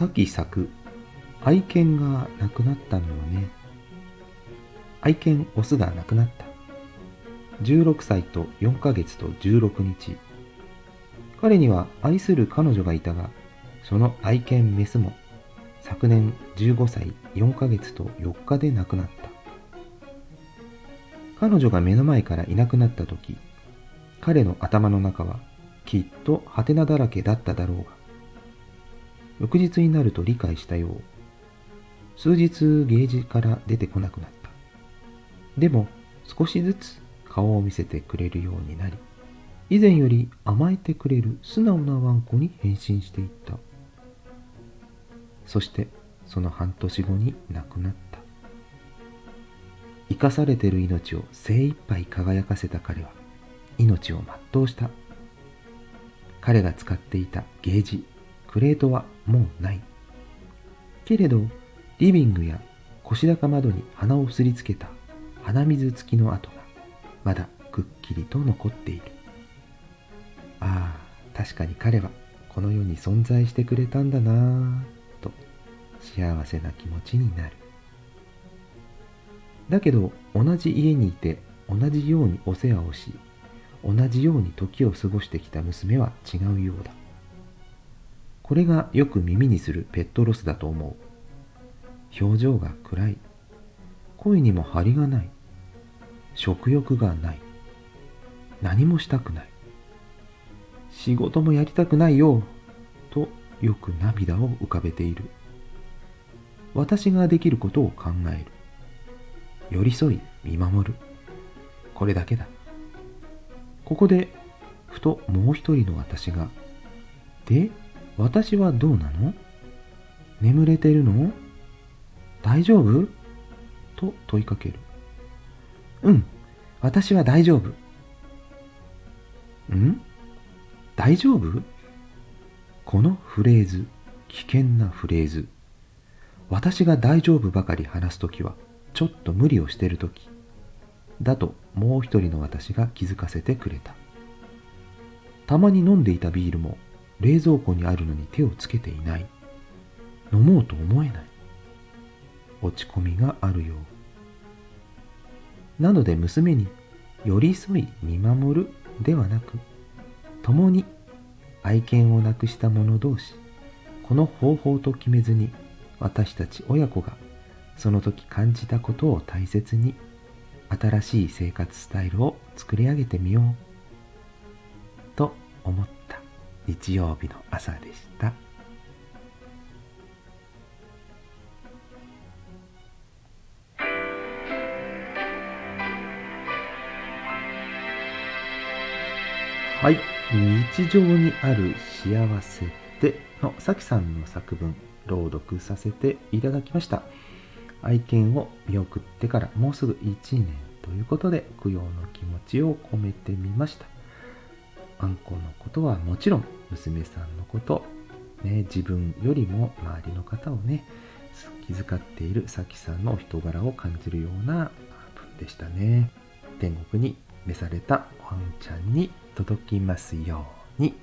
先作愛犬が亡くなったのよね。愛犬オスが亡くなった。16歳と4ヶ月と16日。彼には愛する彼女がいたがその愛犬メスも昨年15歳4ヶ月と4日で亡くなった。彼女が目の前からいなくなった時彼の頭の中はきっとハテナだらけだっただろうが翌日になると理解したよう。数日ゲージから出てこなくなった。でも少しずつ顔を見せてくれるようになり以前より甘えてくれる素直なワンコに変身していった。そしてその半年後に亡くなった。生かされてる命を精一杯輝かせた彼は命を全うした。彼が使っていたゲージクレートはもうない。けれどリビングや腰高窓に鼻をすりつけた鼻水付きの跡がまだくっきりと残っている。ああ確かに彼はこの世に存在してくれたんだなぁと幸せな気持ちになる。だけど同じ家にいて同じようにお世話をし同じように時を過ごしてきた娘は違うようだ。これがよく耳にするペットロスだと思う。表情が暗い。声にも張りがない。食欲がない。何もしたくない。仕事もやりたくないよ。とよく涙を浮かべている。私ができることを考える。寄り添い見守る。これだけだ。ここでふともう一人の私がで？私はどうなの？眠れてるの？大丈夫？と問いかける。うん、私は大丈夫。ん？大丈夫？このフレーズ、危険なフレーズ。私が大丈夫ばかり話すときは、ちょっと無理をしてるとき。だともう一人の私が気づかせてくれた。たまに飲んでいたビールも冷蔵庫にあるのに手をつけていない。飲もうと思えない。落ち込みがあるよう。なので娘に寄り添い見守るではなく、共に愛犬を亡くした者同士、この方法と決めずに私たち親子がその時感じたことを大切に新しい生活スタイルを作り上げてみようと思った日曜日の朝でした。はい。日常にある幸せでのさきさんの作文、朗読させていただきました。愛犬を見送ってからもうすぐ1年ということで、供養の気持ちを込めてみました。あんこのことはもちろん、娘さんのこと、ね、自分よりも周りの方をね、気遣っているさきさんのお人柄を感じるような文でしたね。天国に召されたワンちゃんに届きますように。